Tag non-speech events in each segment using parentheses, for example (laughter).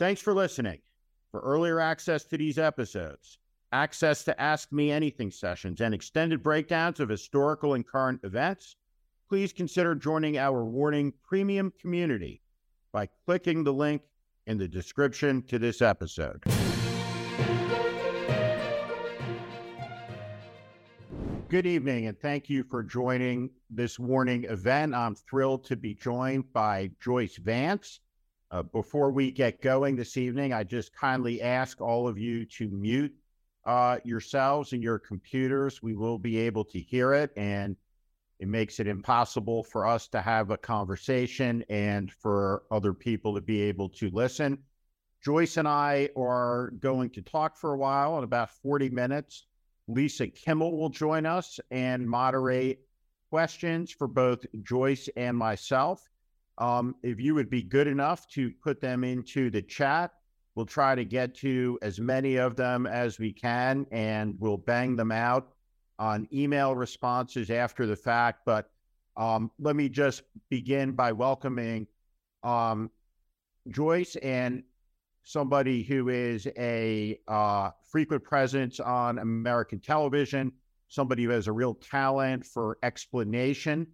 Thanks for listening. For earlier access to these episodes, access to Ask Me Anything sessions, and extended breakdowns of historical and current events, please consider joining our Warning Premium community by clicking the link in the description to this episode. Good evening, and thank you for joining this warning event. I'm thrilled to be joined by Joyce Vance. Uh, before we get going this evening, I just kindly ask all of you to mute uh, yourselves and your computers. We will be able to hear it, and it makes it impossible for us to have a conversation and for other people to be able to listen. Joyce and I are going to talk for a while in about 40 minutes Lisa Kimmel will join us and moderate questions for both Joyce and myself. Um, if you would be good enough to put them into the chat, we'll try to get to as many of them as we can and we'll bang them out on email responses after the fact. But um, let me just begin by welcoming um, Joyce and somebody who is a uh, frequent presence on American television, somebody who has a real talent for explanation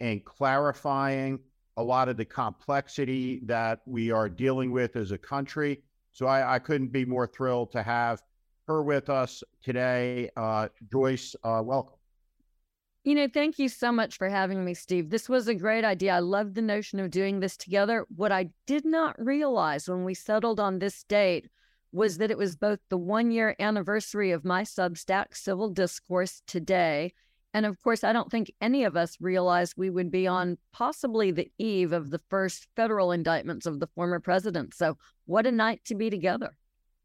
and clarifying a lot of the complexity that we are dealing with as a country. So I, I couldn't be more thrilled to have her with us today. Uh, Joyce, uh, welcome. You know, thank you so much for having me, Steve. This was a great idea. I love the notion of doing this together. What I did not realize when we settled on this date was that it was both the one year anniversary of my Substack, Civil Discourse, today. And of course, I don't think any of us realized we would be on possibly the eve of the first federal indictments of the former president. So, what a night to be together.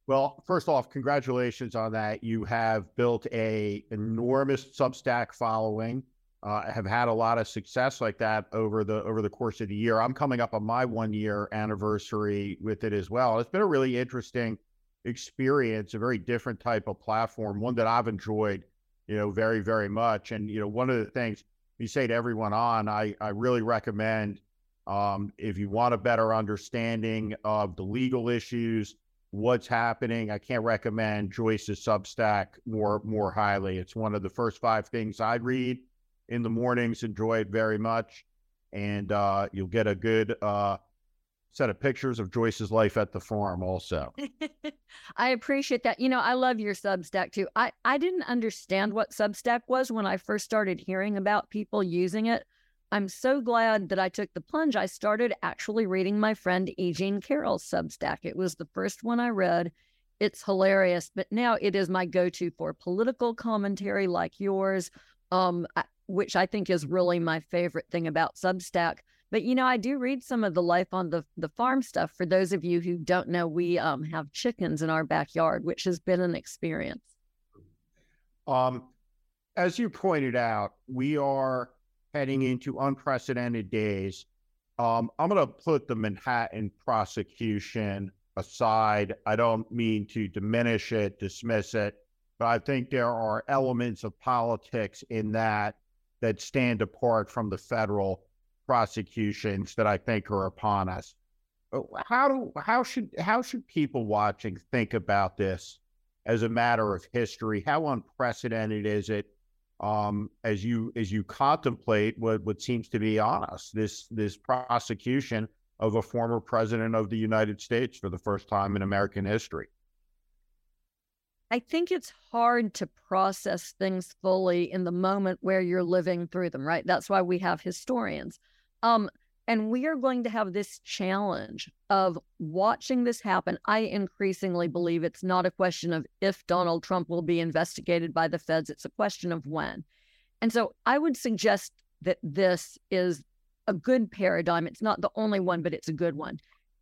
Well, first off, congratulations on that. You have built a enormous Substack following. Uh, have had a lot of success like that over the over the course of the year. I'm coming up on my one year anniversary with it as well. It's been a really interesting experience, a very different type of platform, one that I've enjoyed, you know, very very much. And you know, one of the things we say to everyone on, I I really recommend um, if you want a better understanding of the legal issues what's happening. I can't recommend Joyce's Substack more more highly. It's one of the first five things I read in the mornings. Enjoy it very much, and uh, you'll get a good uh, set of pictures of Joyce's life at the farm. Also, (laughs) I appreciate that. You know, I love your Substack too. I I didn't understand what Substack was when I first started hearing about people using it. I'm so glad that I took the plunge. I started actually reading my friend E. Jean Carroll's Substack. It was the first one I read. It's hilarious, but now it is my go to for political commentary like yours, um, which I think is really my favorite thing about Substack. But you know, I do read some of the life on the the farm stuff. For those of you who don't know, we um, have chickens in our backyard, which has been an experience. Um, as you pointed out, we are heading into unprecedented days. Um, I'm going to put the Manhattan prosecution aside. I don't mean to diminish it, dismiss it, but I think there are elements of politics in that that stand apart from the federal prosecutions that I think are upon us. How do how should how should people watching think about this as a matter of history? How unprecedented is it? um, as you as you contemplate what what seems to be on us this this prosecution of a former president of the United States for the first time in American history. I think it's hard to process things fully in the moment where you're living through them, right? That's why we have historians. Um, and we are going to have this challenge of watching this happen. I increasingly believe it's not a question of if Donald Trump will be investigated by the feds, it's a question of when. And so I would suggest that this is a good paradigm. It's not the only one, but it's a good one.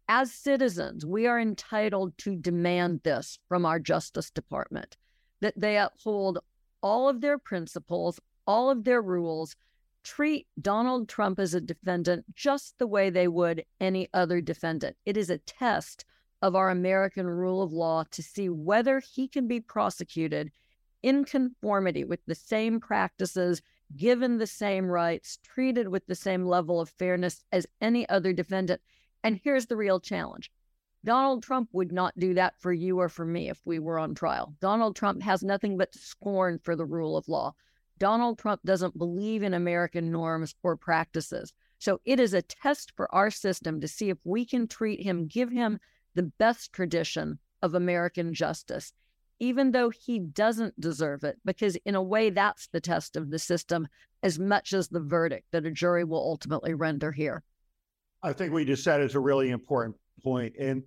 As citizens, we are entitled to demand this from our Justice Department that they uphold all of their principles, all of their rules, treat Donald Trump as a defendant just the way they would any other defendant. It is a test of our American rule of law to see whether he can be prosecuted in conformity with the same practices, given the same rights, treated with the same level of fairness as any other defendant. And here's the real challenge Donald Trump would not do that for you or for me if we were on trial. Donald Trump has nothing but scorn for the rule of law. Donald Trump doesn't believe in American norms or practices. So it is a test for our system to see if we can treat him, give him the best tradition of American justice, even though he doesn't deserve it, because in a way, that's the test of the system as much as the verdict that a jury will ultimately render here. I think we just said is a really important point, and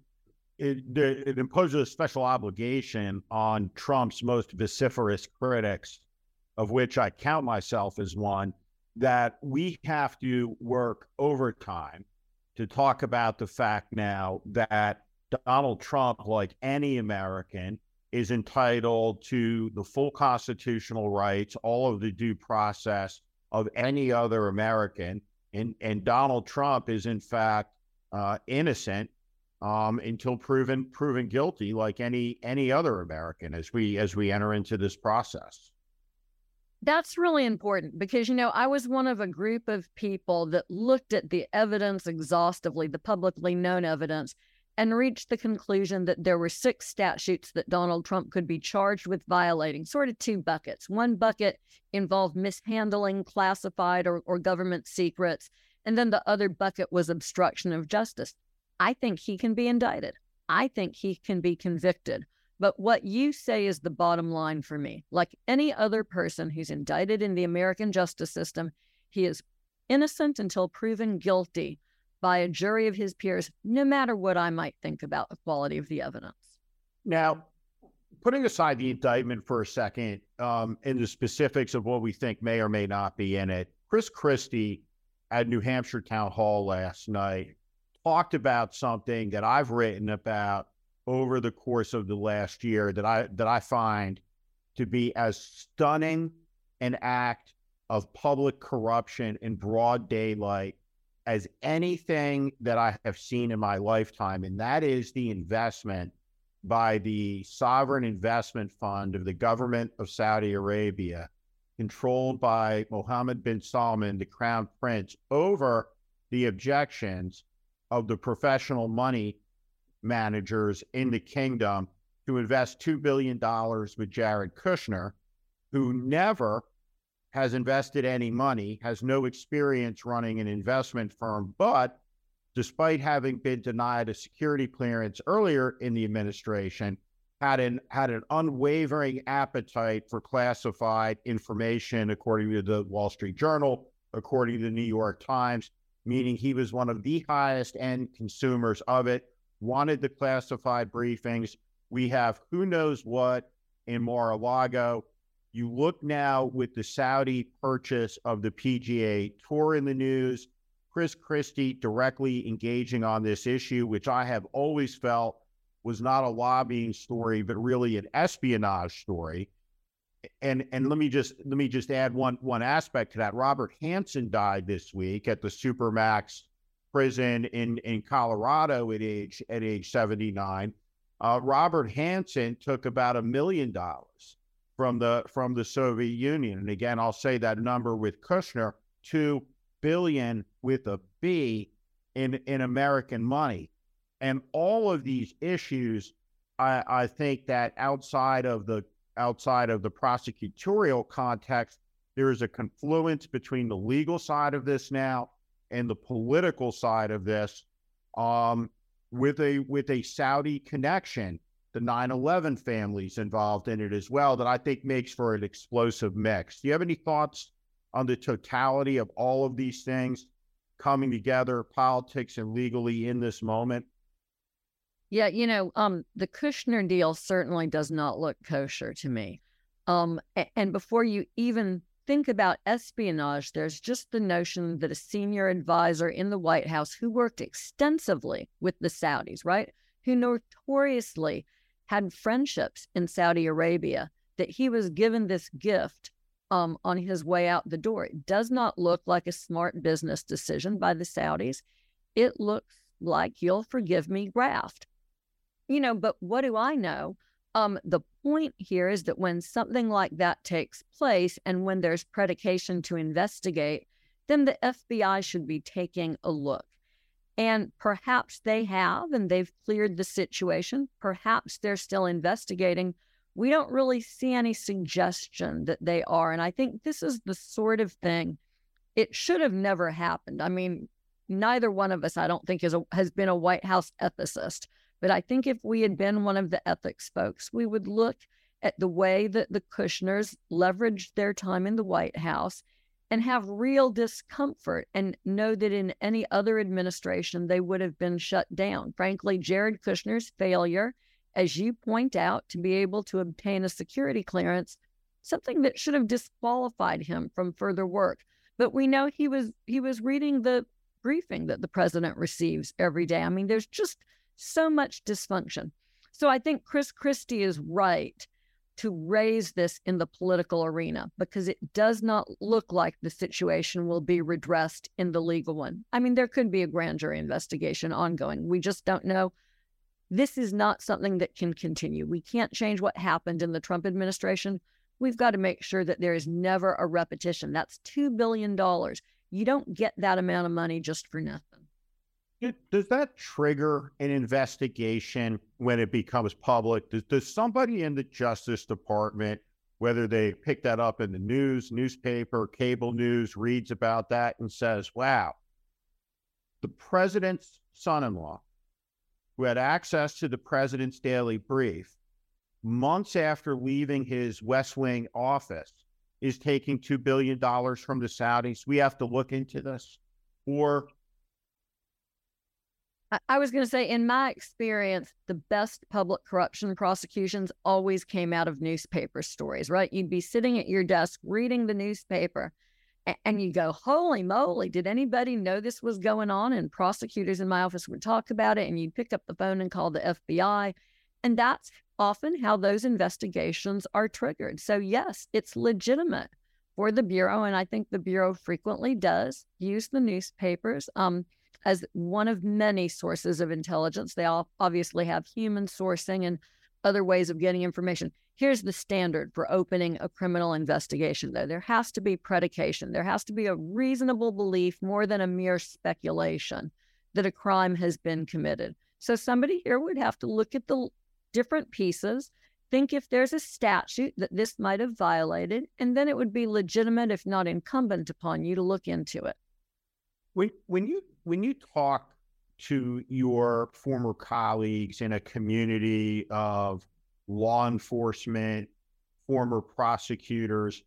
it, it imposes a special obligation on Trump's most vociferous critics, of which I count myself as one, that we have to work overtime to talk about the fact now that Donald Trump, like any American, is entitled to the full constitutional rights, all of the due process of any other American. And, and Donald Trump is, in fact, uh, innocent um, until proven proven guilty, like any any other American, as we as we enter into this process. That's really important because, you know, I was one of a group of people that looked at the evidence exhaustively, the publicly known evidence, and reached the conclusion that there were six statutes that Donald Trump could be charged with violating, sort of two buckets. One bucket involved mishandling classified or, or government secrets, and then the other bucket was obstruction of justice. I think he can be indicted. I think he can be convicted. But what you say is the bottom line for me. Like any other person who's indicted in the American justice system, he is innocent until proven guilty by a jury of his peers, no matter what I might think about the quality of the evidence. Now, putting aside the indictment for a second um, and the specifics of what we think may or may not be in it, Chris Christie at New Hampshire Town Hall last night talked about something that I've written about over the course of the last year that I that I find to be as stunning an act of public corruption in broad daylight as anything that I have seen in my lifetime, and that is the investment by the sovereign investment fund of the government of Saudi Arabia, controlled by Mohammed bin Salman, the crown prince, over the objections of the professional money managers in the kingdom to invest $2 billion with Jared Kushner, who never has invested any money, has no experience running an investment firm, but despite having been denied a security clearance earlier in the administration, had an had an unwavering appetite for classified information, according to the Wall Street Journal, according to the New York Times, meaning he was one of the highest end consumers of it wanted the classified briefings. We have who knows what in Mar-a-Lago. You look now with the Saudi purchase of the PGA Tour in the news, Chris Christie directly engaging on this issue, which I have always felt was not a lobbying story, but really an espionage story. And and let me just let me just add one one aspect to that. Robert Hanssen died this week at the Supermax prison in in Colorado at age at age 79. Uh, Robert Hanssen took about a million dollars from the from the Soviet Union, and again, I'll say that number with Kushner, two billion with a B in in American money, and all of these issues, I, I think that outside of the outside of the prosecutorial context, there is a confluence between the legal side of this now and the political side of this um, with a with a Saudi connection. The 9/11 families involved in it as well that I think makes for an explosive mix. Do you have any thoughts on the totality of all of these things coming together, politics and legally in this moment? Yeah, you know, um, the Kushner deal certainly does not look kosher to me. Um, and before you even think about espionage, there's just the notion that a senior advisor in the White House who worked extensively with the Saudis, right, who notoriously had friendships in Saudi Arabia, that he was given this gift um, on his way out the door. It does not look like a smart business decision by the Saudis. It looks like you'll forgive me graft. You know, but what do I know? Um, the point here is that when something like that takes place and when there's predication to investigate, then the FBI should be taking a look. And perhaps they have and they've cleared the situation. Perhaps they're still investigating. We don't really see any suggestion that they are. And I think this is the sort of thing it should have never happened. I mean, neither one of us, I don't think, is a, has been a White House ethicist. But I think if we had been one of the ethics folks, we would look at the way that the Kushners leveraged their time in the White House and have real discomfort and know that in any other administration they would have been shut down. Frankly, Jared Kushner's failure, as you point out, to be able to obtain a security clearance, something that should have disqualified him from further work. But we know he was he was reading the briefing that the president receives every day. I mean, there's just so much dysfunction. So I think Chris Christie is right to raise this in the political arena because it does not look like the situation will be redressed in the legal one. I mean, there could be a grand jury investigation ongoing. We just don't know. This is not something that can continue. We can't change what happened in the Trump administration. We've got to make sure that there is never a repetition. That's $2 billion. You don't get that amount of money just for nothing. Does that trigger an investigation when it becomes public? Does, does somebody in the Justice Department, whether they pick that up in the news, newspaper, cable news, reads about that and says, wow, the president's son in law, who had access to the president's daily brief, months after leaving his West Wing office, is taking $2 billion from the Saudis. We have to look into this. Or I was going to say, in my experience, the best public corruption prosecutions always came out of newspaper stories, right? You'd be sitting at your desk reading the newspaper and you go, Holy moly, did anybody know this was going on? And prosecutors in my office would talk about it, and you'd pick up the phone and call the FBI. And that's often how those investigations are triggered. So, yes, it's legitimate for the Bureau. And I think the Bureau frequently does use the newspapers. Um, as one of many sources of intelligence. They all obviously have human sourcing and other ways of getting information. Here's the standard for opening a criminal investigation, though. There has to be predication. There has to be a reasonable belief more than a mere speculation that a crime has been committed. So somebody here would have to look at the different pieces, think if there's a statute that this might have violated, and then it would be legitimate, if not incumbent upon you to look into it. When when you when you talk to your former colleagues in a community of law enforcement, former prosecutors,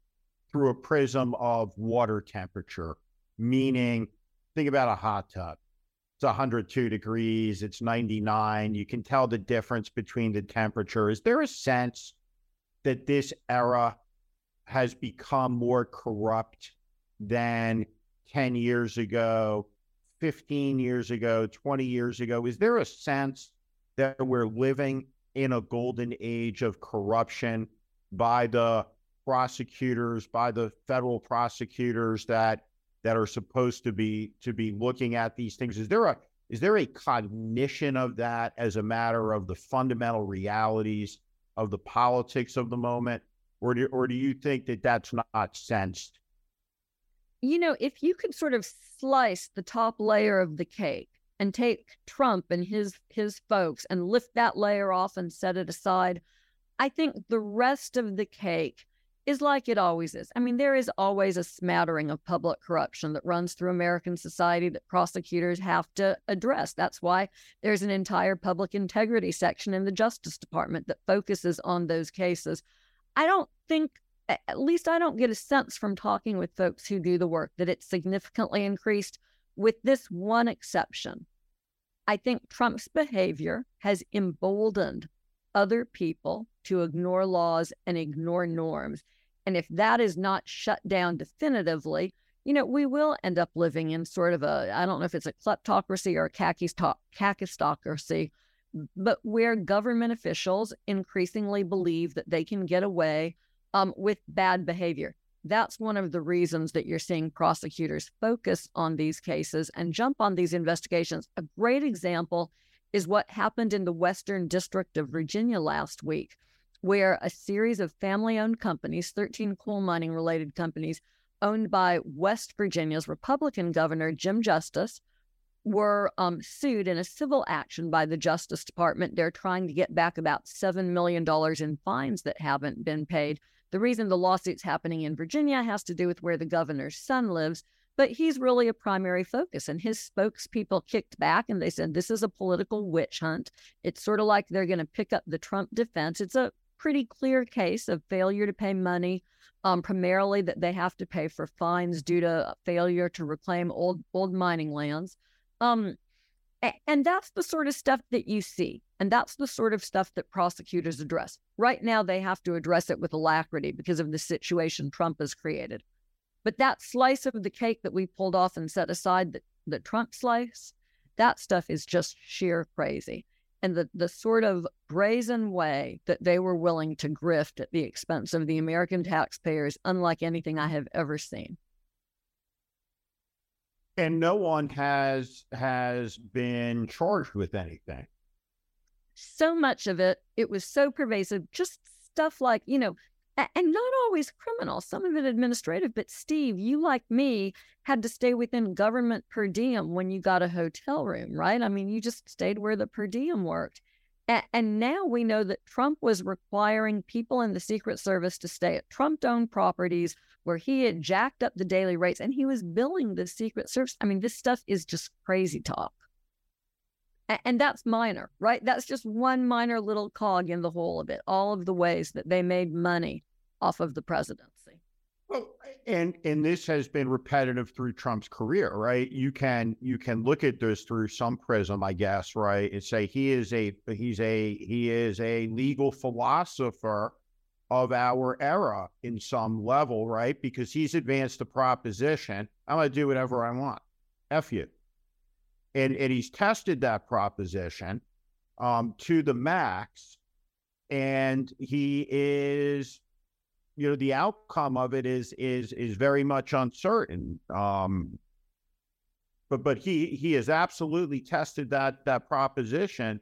through a prism of water temperature, meaning think about a hot tub. It's 102 degrees, it's 99. You can tell the difference between the temperature. Is there a sense that this era has become more corrupt than 10 years ago 15 years ago, 20 years ago? Is there a sense that we're living in a golden age of corruption by the prosecutors, by the federal prosecutors that that are supposed to be to be looking at these things? Is there a is there a cognition of that as a matter of the fundamental realities of the politics of the moment, or do, or do you think that that's not sensed you know, if you could sort of slice the top layer of the cake and take Trump and his his folks and lift that layer off and set it aside, I think the rest of the cake is like it always is. I mean, there is always a smattering of public corruption that runs through American society that prosecutors have to address. That's why there's an entire public integrity section in the Justice Department that focuses on those cases. I don't think at least I don't get a sense from talking with folks who do the work that it's significantly increased, with this one exception. I think Trump's behavior has emboldened other people to ignore laws and ignore norms. And if that is not shut down definitively, you know, we will end up living in sort of a, I don't know if it's a kleptocracy or a kakistocracy, but where government officials increasingly believe that they can get away um, with bad behavior. That's one of the reasons that you're seeing prosecutors focus on these cases and jump on these investigations. A great example is what happened in the Western District of Virginia last week, where a series of family owned companies, 13 coal mining related companies, owned by West Virginia's Republican governor, Jim Justice, were um, sued in a civil action by the Justice Department. They're trying to get back about $7 million in fines that haven't been paid. The reason the lawsuit's happening in Virginia has to do with where the governor's son lives, but he's really a primary focus. And his spokespeople kicked back and they said, this is a political witch hunt. It's sort of like they're going to pick up the Trump defense. It's a pretty clear case of failure to pay money, um, primarily that they have to pay for fines due to failure to reclaim old old mining lands. Um, and that's the sort of stuff that you see. And that's the sort of stuff that prosecutors address. Right now, they have to address it with alacrity because of the situation Trump has created. But that slice of the cake that we pulled off and set aside, the, the Trump slice, that stuff is just sheer crazy. And the, the sort of brazen way that they were willing to grift at the expense of the American taxpayers, unlike anything I have ever seen and no one has has been charged with anything. So much of it it was so pervasive just stuff like you know and not always criminal some of it administrative but steve you like me had to stay within government per diem when you got a hotel room right? I mean you just stayed where the per diem worked and now we know that Trump was requiring people in the Secret Service to stay at Trump owned properties where he had jacked up the daily rates and he was billing the Secret Service. I mean, this stuff is just crazy talk. And that's minor, right? That's just one minor little cog in the whole of it, all of the ways that they made money off of the presidency. Well, and and this has been repetitive through Trump's career, right? You can you can look at this through some prism, I guess, right? And say he is a he's a he is a legal philosopher of our era in some level, right? Because he's advanced the proposition, I'm to do whatever I want. F you. And, and he's tested that proposition um, to the max. And he is, you know, the outcome of it is is is very much uncertain. Um, but but he he has absolutely tested that that proposition.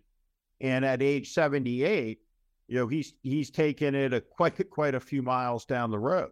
And at age 78, you know he's he's taken it a quite quite a few miles down the road.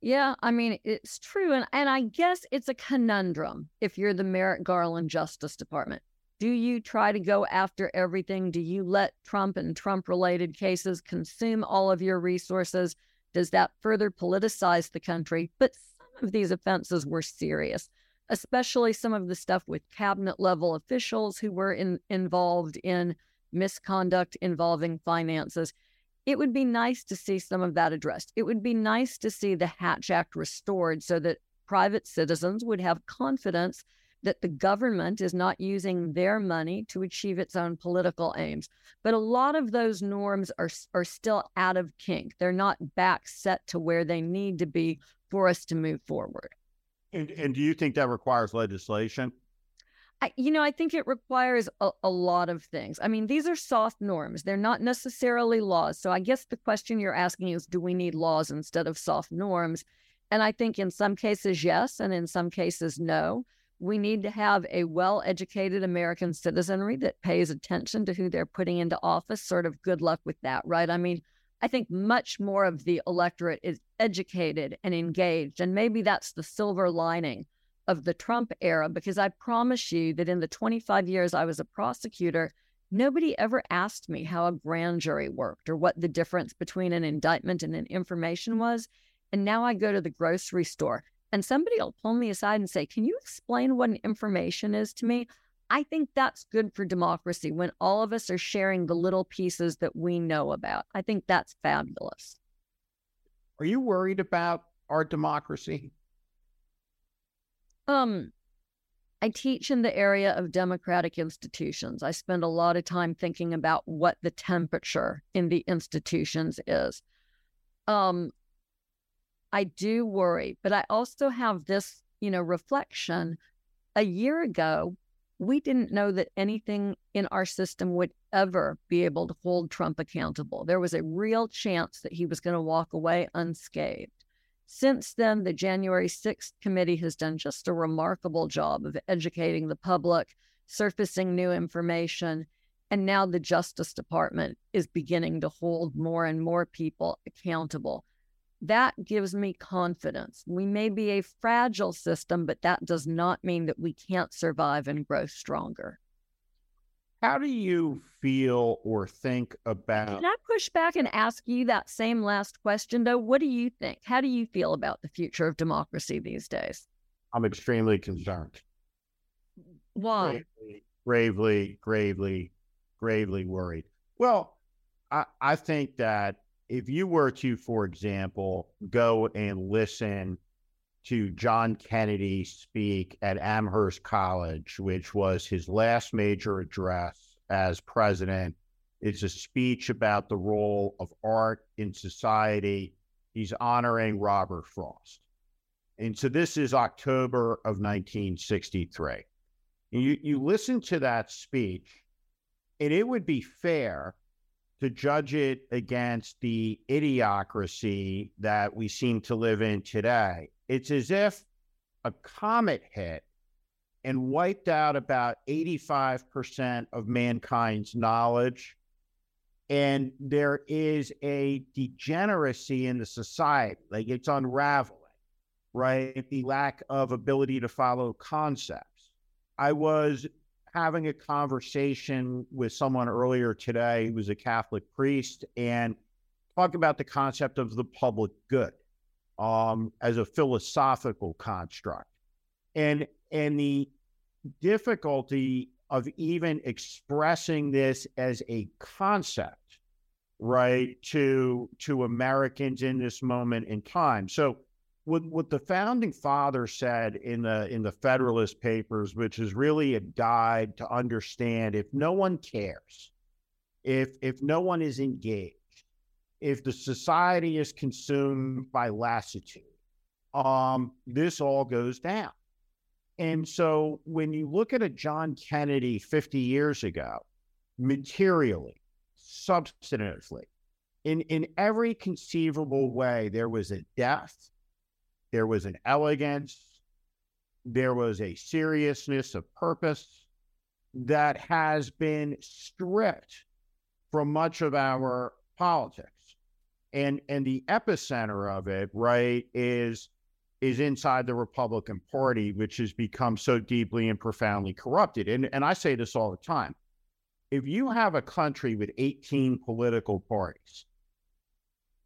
Yeah, I mean it's true, and and I guess it's a conundrum if you're the Merrick Garland Justice Department. Do you try to go after everything? Do you let Trump and Trump related cases consume all of your resources? Does that further politicize the country? But some of these offenses were serious, especially some of the stuff with cabinet level officials who were in, involved in misconduct involving finances. It would be nice to see some of that addressed. It would be nice to see the Hatch Act restored so that private citizens would have confidence that the government is not using their money to achieve its own political aims. But a lot of those norms are, are still out of kink. They're not back set to where they need to be for us to move forward. And, and do you think that requires legislation? I, you know, I think it requires a, a, lot of things. I mean, these are soft norms. They're not necessarily laws. So I guess the question you're asking is do we need laws instead of soft norms? And I think in some cases, yes, and in some cases, no. We need to have a well educated American citizenry that pays attention to who they're putting into office. Sort of good luck with that, right? I mean, I think much more of the electorate is educated and engaged. And maybe that's the silver lining of the Trump era because I promise you that in the 25 years I was a prosecutor, nobody ever asked me how a grand jury worked or what the difference between an indictment and an information was. And now I go to the grocery store and somebody will pull me aside and say, Can you explain what an information is to me? I think that's good for democracy when all of us are sharing the little pieces that we know about. I think that's fabulous. Are you worried about our democracy? Um, I teach in the area of democratic institutions. I spend a lot of time thinking about what the temperature in the institutions is. Um, I do worry, but I also have this, you know, reflection. A year ago, we didn't know that anything in our system would ever be able to hold Trump accountable. There was a real chance that he was going to walk away unscathed. Since then, the January 6th committee has done just a remarkable job of educating the public, surfacing new information, and now the Justice Department is beginning to hold more and more people accountable. That gives me confidence. We may be a fragile system, but that does not mean that we can't survive and grow stronger. How do you feel or think about? Can I push back and ask you that same last question, though? What do you think? How do you feel about the future of democracy these days? I'm extremely concerned. Why? Gravely, gravely, gravely, gravely worried. Well, I, I think that if you were to, for example, go and listen to John Kennedy speak at Amherst College, which was his last major address as president. It's a speech about the role of art in society. He's honoring Robert Frost. And so this is October of 1963. You, you listen to that speech, and it would be fair to judge it against the idiocracy that we seem to live in today it's as if a comet hit and wiped out about 85% of mankind's knowledge. And there is a degeneracy in the society, like it's unraveling, right? The lack of ability to follow concepts. I was having a conversation with someone earlier today who was a Catholic priest and talk about the concept of the public good um, as a philosophical construct, and and the difficulty of even expressing this as a concept, right, to to Americans in this moment in time. So what what the founding father said in the in the Federalist Papers, which is really a guide to understand if no one cares, if if no one is engaged if the society is consumed by lassitude, um, this all goes down. And so when you look at a John Kennedy 50 years ago, materially, substantively, in, in every conceivable way, there was a depth, there was an elegance, there was a seriousness of purpose that has been stripped from much of our politics. And and the epicenter of it right is is inside the republican party which has become so deeply and profoundly corrupted. And and i say this all the time. If you have a country with 18 political parties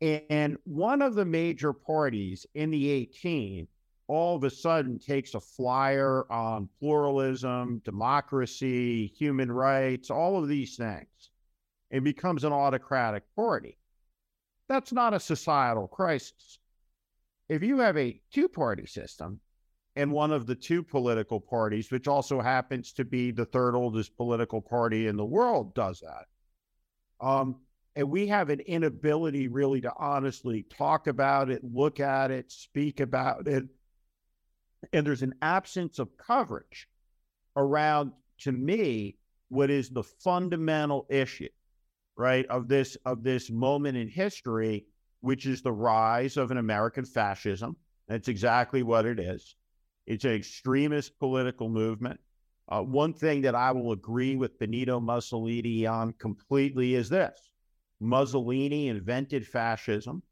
and one of the major parties in the 18 all of a sudden takes a flyer on pluralism democracy human rights all of these things and becomes an autocratic party that's not a societal crisis. If you have a two party system and one of the two political parties, which also happens to be the third oldest political party in the world, does that, um, and we have an inability really to honestly talk about it, look at it, speak about it, and there's an absence of coverage around, to me, what is the fundamental issue right, of this of this moment in history, which is the rise of an American fascism. That's exactly what it is. It's an extremist political movement. Uh, one thing that I will agree with Benito Mussolini on completely is this Mussolini invented fascism,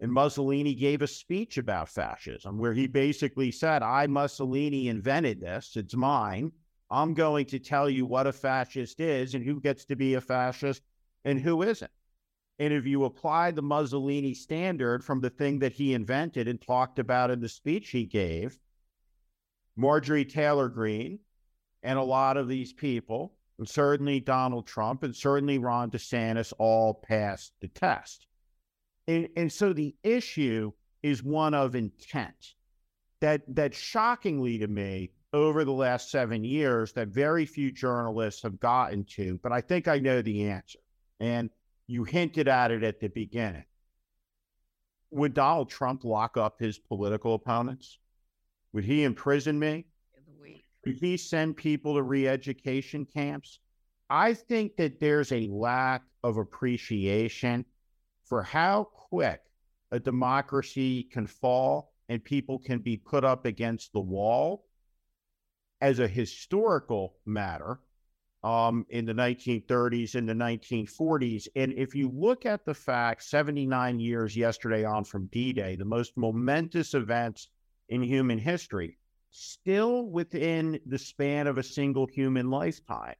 and Mussolini gave a speech about fascism where he basically said, I, Mussolini, invented this. It's mine. I'm going to tell you what a fascist is and who gets to be a fascist and who isn't. And if you apply the Mussolini standard from the thing that he invented and talked about in the speech he gave, Marjorie Taylor Greene and a lot of these people, and certainly Donald Trump and certainly Ron DeSantis, all passed the test. And, and so the issue is one of intent. That that shockingly to me, over the last seven years, that very few journalists have gotten to, but I think I know the answer. And you hinted at it at the beginning. Would Donald Trump lock up his political opponents? Would he imprison me? Would he send people to re education camps? I think that there's a lack of appreciation for how quick a democracy can fall and people can be put up against the wall as a historical matter um, in the 1930s and the 1940s. And if you look at the fact, 79 years yesterday on from D Day, the most momentous events in human history, still within the span of a single human lifetime,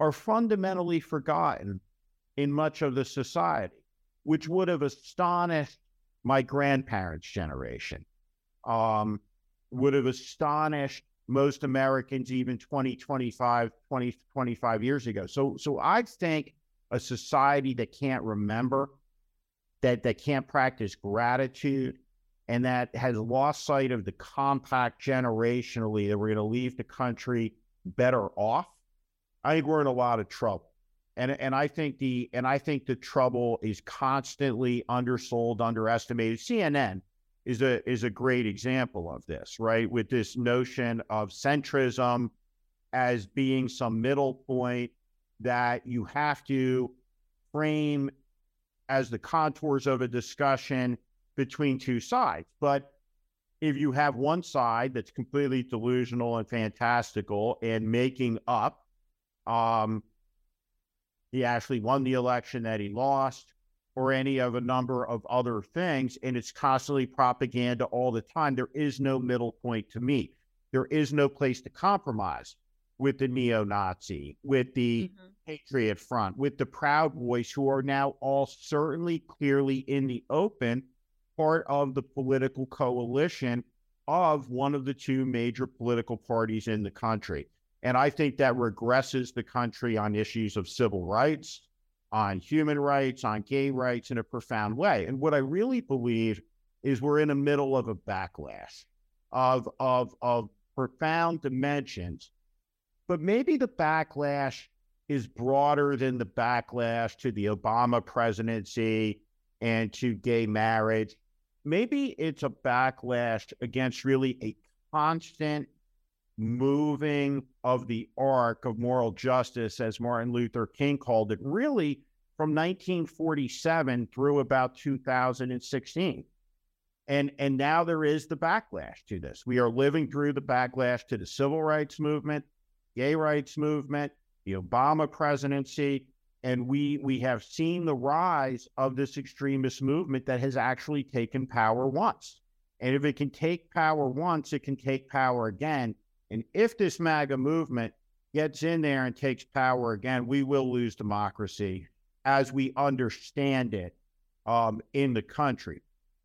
are fundamentally forgotten in much of the society, which would have astonished my grandparents' generation, um, would have astonished most Americans even 20, 25, 20, 25 years ago. So, so I think a society that can't remember, that, that can't practice gratitude, and that has lost sight of the compact generationally that we're going to leave the country better off, I think we're in a lot of trouble. And and I think the and I think the trouble is constantly undersold, underestimated. CNN is a is a great example of this, right? With this notion of centrism as being some middle point that you have to frame as the contours of a discussion between two sides. But if you have one side that's completely delusional and fantastical and making up, um, he actually won the election that he lost, or any of a number of other things, and it's constantly propaganda all the time. There is no middle point to meet. There is no place to compromise with the neo Nazi, with the mm-hmm. Patriot Front, with the Proud Boys, who are now all certainly clearly in the open part of the political coalition of one of the two major political parties in the country. And I think that regresses the country on issues of civil rights, on human rights, on gay rights in a profound way. And what I really believe is we're in the middle of a backlash of, of, of profound dimensions. But maybe the backlash is broader than the backlash to the Obama presidency and to gay marriage maybe it's a backlash against really a constant moving of the arc of moral justice, as Martin Luther King called it, really from 1947 through about 2016. And, and now there is the backlash to this. We are living through the backlash to the civil rights movement, gay rights movement, the Obama presidency, and we we have seen the rise of this extremist movement that has actually taken power once. And if it can take power once, it can take power again. And if this MAGA movement gets in there and takes power again, we will lose democracy as we understand it um, in the country.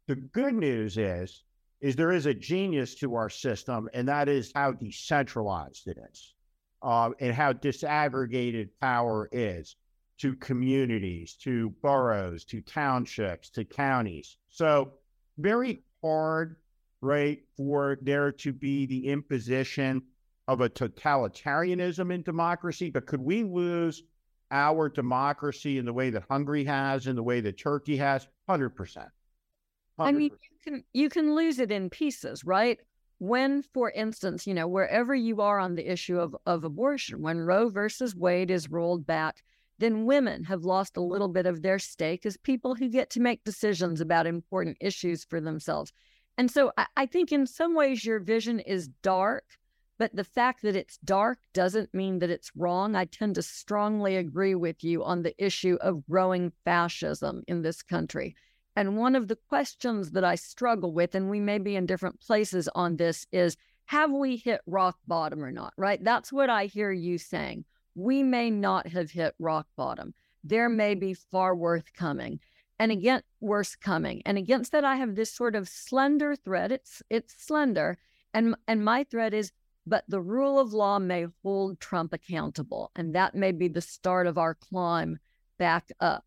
The good news is, is there is a genius to our system, and that is how decentralized it is, uh, and how disaggregated power is to communities, to boroughs, to townships, to counties. So, very hard, right, for there to be the imposition of a totalitarianism in democracy. But could we lose our democracy in the way that Hungary has, in the way that Turkey has? 100%. I mean, you can you can lose it in pieces, right? When, for instance, you know, wherever you are on the issue of, of abortion, when Roe versus Wade is rolled back, then women have lost a little bit of their stake as people who get to make decisions about important issues for themselves. And so I, I, think in some ways your vision is dark, but the fact that it's dark doesn't mean that it's wrong. I tend to strongly agree with you on the issue of growing fascism in this country. And one of the questions that I struggle with, and we may be in different places on this, is have we hit rock bottom or not? Right? That's what I hear you saying we may not have hit rock bottom. There may mm-hmm. be far worse coming and again worse coming. And against that I have this sort of slender thread. It's it's slender. And and my thread is but the rule of law may hold Trump accountable. And that may be the start of our climb back up.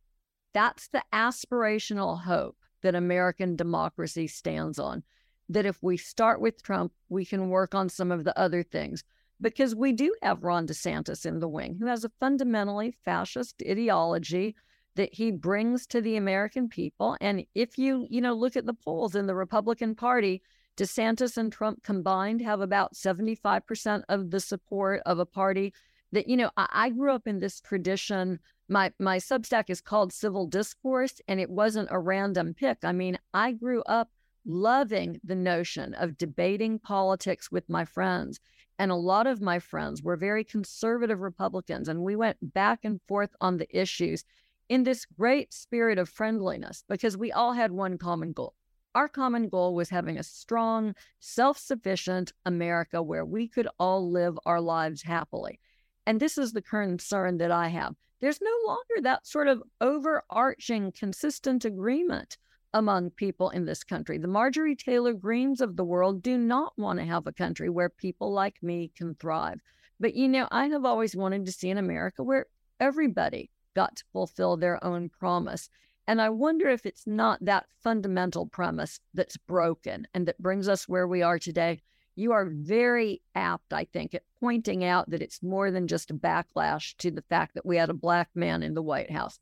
That's the aspirational hope that American democracy stands on. That if we start with Trump, we can work on some of the other things because we do have Ron DeSantis in the wing, who has a fundamentally fascist ideology that he brings to the American people. And if you, you know, look at the polls in the Republican Party, DeSantis and Trump combined have about 75% of the support of a party that, you know, I, I grew up in this tradition. My my Substack is called Civil Discourse, and it wasn't a random pick. I mean, I grew up loving the notion of debating politics with my friends and a lot of my friends were very conservative Republicans, and we went back and forth on the issues in this great spirit of friendliness because we all had one common goal. Our common goal was having a strong, self sufficient America where we could all live our lives happily. And this is the concern that I have. There's no longer that sort of overarching, consistent agreement among people in this country. The Marjorie Taylor Greenes of the world do not want to have a country where people like me can thrive. But you know, I have always wanted to see an America where everybody got to fulfill their own promise. And I wonder if it's not that fundamental premise that's broken and that brings us where we are today. You are very apt, I think, at pointing out that it's more than just a backlash to the fact that we had a black man in the White House.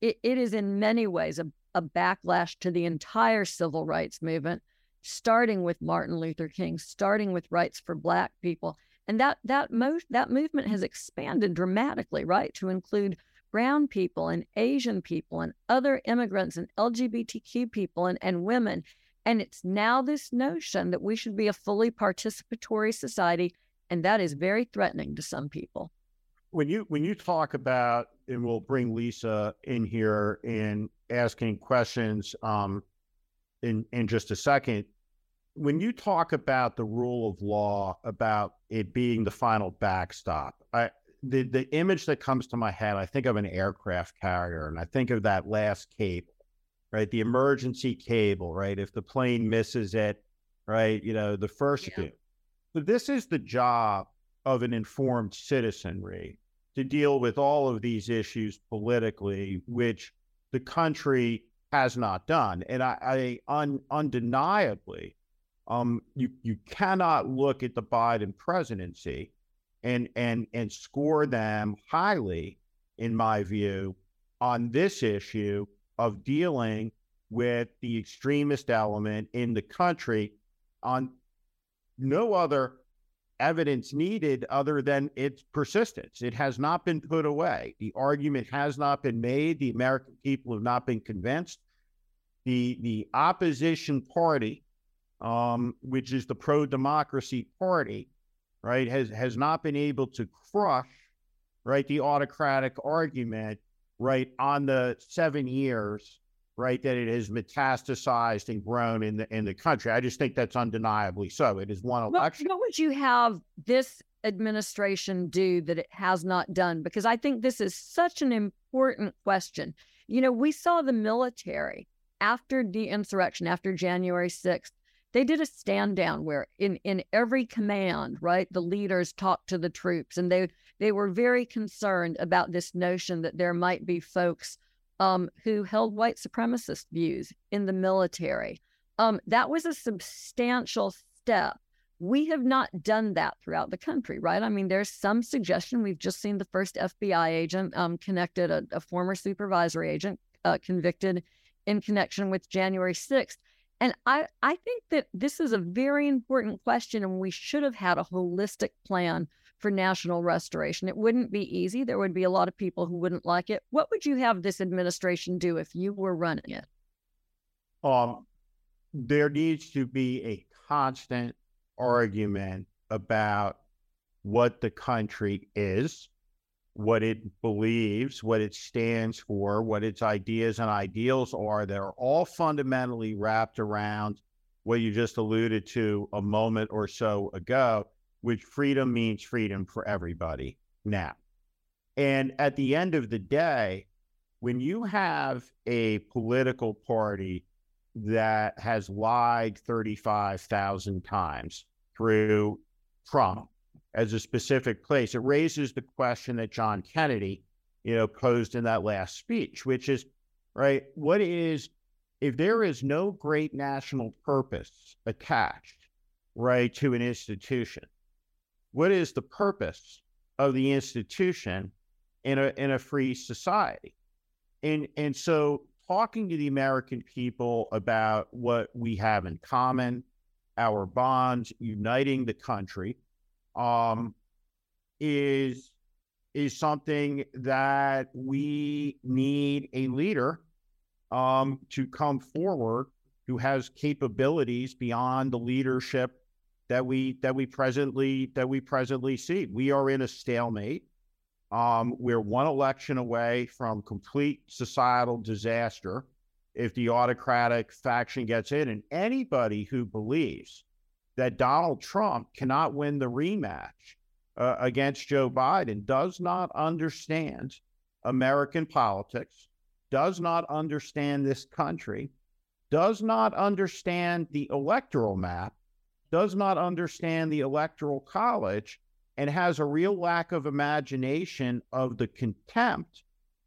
it, it is in many ways a a backlash to the entire civil rights movement, starting with Martin Luther King, starting with rights for Black people. And that that mo- that movement has expanded dramatically, right, to include brown people and Asian people and other immigrants and LGBTQ people and, and women. And it's now this notion that we should be a fully participatory society. And that is very threatening to some people. When you when you talk about, and we'll bring Lisa in here in asking questions um, in in just a second. When you talk about the rule of law, about it being the final backstop, I the the image that comes to my head, I think of an aircraft carrier, and I think of that last cable, right? The emergency cable, right? If the plane misses it, right? You know, the first yeah. two. This is the job of an informed citizenry to deal with all of these issues politically, which the country has not done. And I, I un, undeniably, um, you you cannot look at the Biden presidency and and and score them highly, in my view, on this issue of dealing with the extremist element in the country on no other evidence needed other than its persistence. It has not been put away. The argument has not been made. The American people have not been convinced. The the opposition party, um, which is the pro democracy party, right, has has not been able to crush right the autocratic argument right on the seven years right, that it has metastasized and grown in the in the country. I just think that's undeniably so. It is one election. What, what would you have this administration do that it has not done? Because I think this is such an important question. You know, we saw the military after the insurrection, after January 6th, they did a stand down where in, in every command, right, the leaders talked to the troops and they they were very concerned about this notion that there might be folks um, who held white supremacist views in the military. Um, that was a substantial step. We have not done that throughout the country, right? I mean, there's some suggestion. We've just seen the first FBI agent um, connected, a, a, former supervisory agent uh, convicted in connection with January 6th. And I, I think that this is a very important question, and we should have had a holistic plan for national restoration. It wouldn't be easy. There would be a lot of people who wouldn't like it. What would you have this administration do if you were running it? Um, there needs to be a constant argument about what the country is, what it believes, what it stands for, what its ideas and ideals are that are all fundamentally wrapped around what you just alluded to a moment or so ago which freedom means freedom for everybody now. And at the end of the day, when you have a political party that has lied 35,000 times through Trump as a specific place, it raises the question that John Kennedy, you know, posed in that last speech, which is, right, what is, if there is no great national purpose attached, right, to an institution, what is the purpose of the institution in a in a free society? And and so talking to the American people about what we have in common, our bonds uniting the country, um, is is something that we need a leader um, to come forward who has capabilities beyond the leadership that we that we presently that we presently see. We are in a stalemate. Um, we're one election away from complete societal disaster if the autocratic faction gets in. And anybody who believes that Donald Trump cannot win the rematch uh, against Joe Biden does not understand American politics, does not understand this country, does not understand the electoral map, does not understand the electoral college, and has a real lack of imagination of the contempt,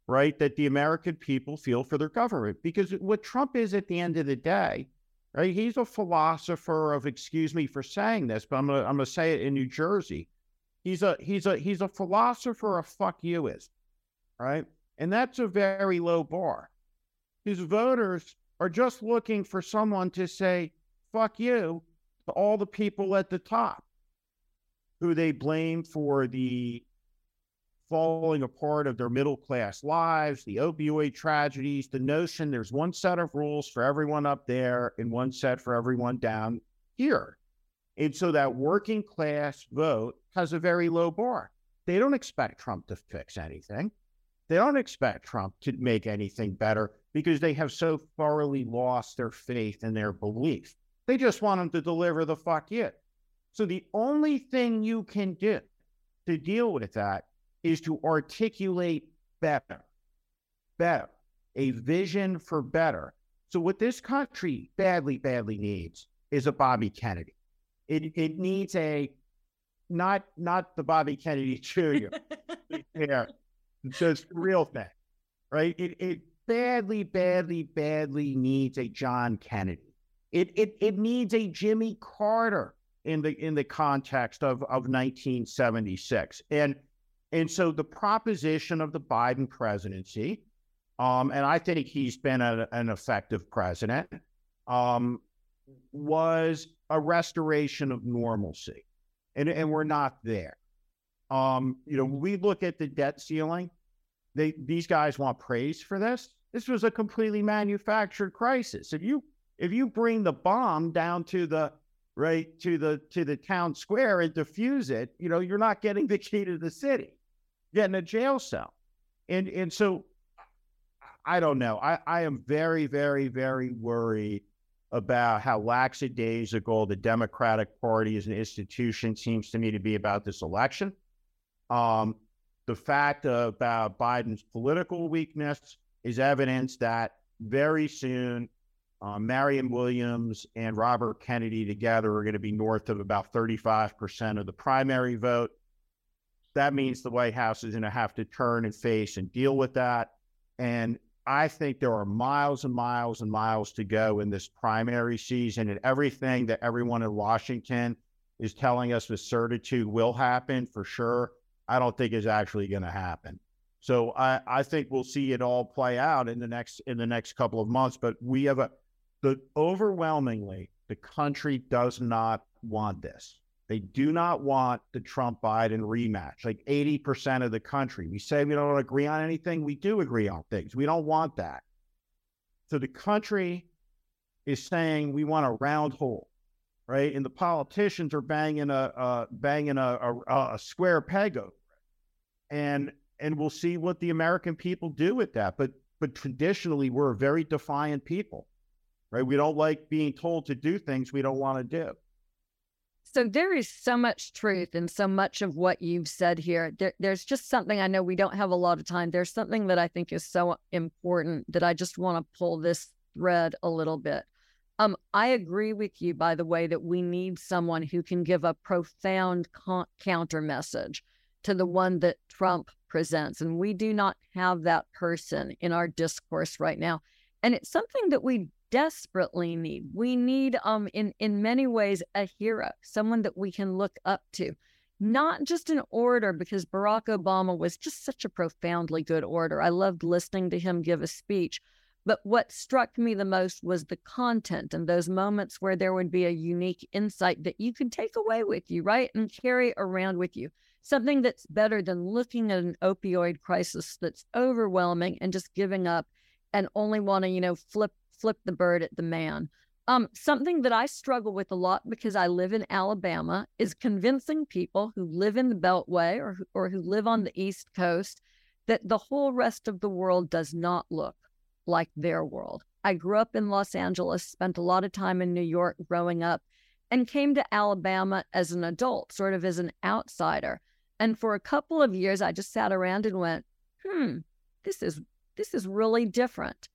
right, that the American people feel for their government. Because what Trump is at the end of the day, right, he's a philosopher of, excuse me for saying this, but I'm gonna I'm gonna say it in New Jersey. He's a he's a he's a philosopher of fuck you is, right? And that's a very low bar. His voters are just looking for someone to say, fuck you, to all the people at the top who they blame for the falling apart of their middle class lives, the opioid tragedies, the notion there's one set of rules for everyone up there and one set for everyone down here. And so that working class vote has a very low bar. They don't expect Trump to fix anything. They don't expect Trump to make anything better because they have so thoroughly lost their faith and their belief. They just want him to deliver the fuck it. So the only thing you can do to deal with that is to articulate better, better, a mm-hmm. vision for better. So what this country badly, badly needs is a Bobby Kennedy. It it needs a not not the Bobby Kennedy (laughs) Jr. yeah, just real thing, right? It it badly, badly, badly needs a John Kennedy. It it it needs a Jimmy Carter in the in the context of of 1976, and and so the proposition of the Biden presidency, um, and I think he's been a, an effective president, um, was a restoration of normalcy, and and we're not there. Um, you know, we look at the debt ceiling. They these guys want praise for this. This was a completely manufactured crisis. If you if you bring the bomb down to the right to the to the town square and defuse it, you know, you're not getting the key to the city. You're getting a jail cell. And and so I don't know. I, I am very, very, very worried about how lackadaisical the Democratic Party as an institution seems to me to be about this election. Um, the fact about Biden's political weakness is evidence that very soon uh, Marianne Williamson and Robert Kennedy together are going to be north of about 35% of the primary vote. That means the White House is going to have to turn and face and deal with that. And I think there are miles and miles and miles to go in this primary season, and everything that everyone in Washington is telling us with certitude will happen for sure. I don't think is actually going to happen. So I, I think we'll see it all play out in the next in the next couple of months. But we have a the overwhelmingly the country does not want this. They do not want the Trump Biden rematch. Like 80% of the country. We say we don't agree on anything. We do agree on things. We don't want that. So the country is saying we want a round hole, right? And the politicians are banging a uh, banging a, a, a square peg over. And and we'll see what the American people do with that. But but traditionally, we're a very defiant people, right? We don't like being told to do things we don't want to do. So there is so much truth in so much of what you've said here. There, there's just something I know we don't have a lot of time. There's something that I think is so important that I just want to pull this thread a little bit. Um, I agree with you, by the way, that we need someone who can give a profound con- counter message to the one that Trump presents. And we do not have that person in our discourse right now. And it's something that we desperately need. We need, um, in in many ways, a hero, someone that we can look up to, not just an orator, because Barack Obama was just such a profoundly good orator. I loved listening to him give a speech. But what struck me the most was the content and those moments where there would be a unique insight that you could take away with you, right? And carry around with you. Something that's better than looking at an opioid crisis that's overwhelming and just giving up and only want to, you know, flip flip the bird at the man. Um, something that I struggle with a lot because I live in Alabama is convincing people who live in the Beltway or or who live on the East Coast that the whole rest of the world does not look like their world. I grew up in Los Angeles, spent a lot of time in New York growing up, and came to Alabama as an adult, sort of as an outsider. And for a couple of years, I just sat around and went, "Hmm, this is this is really different."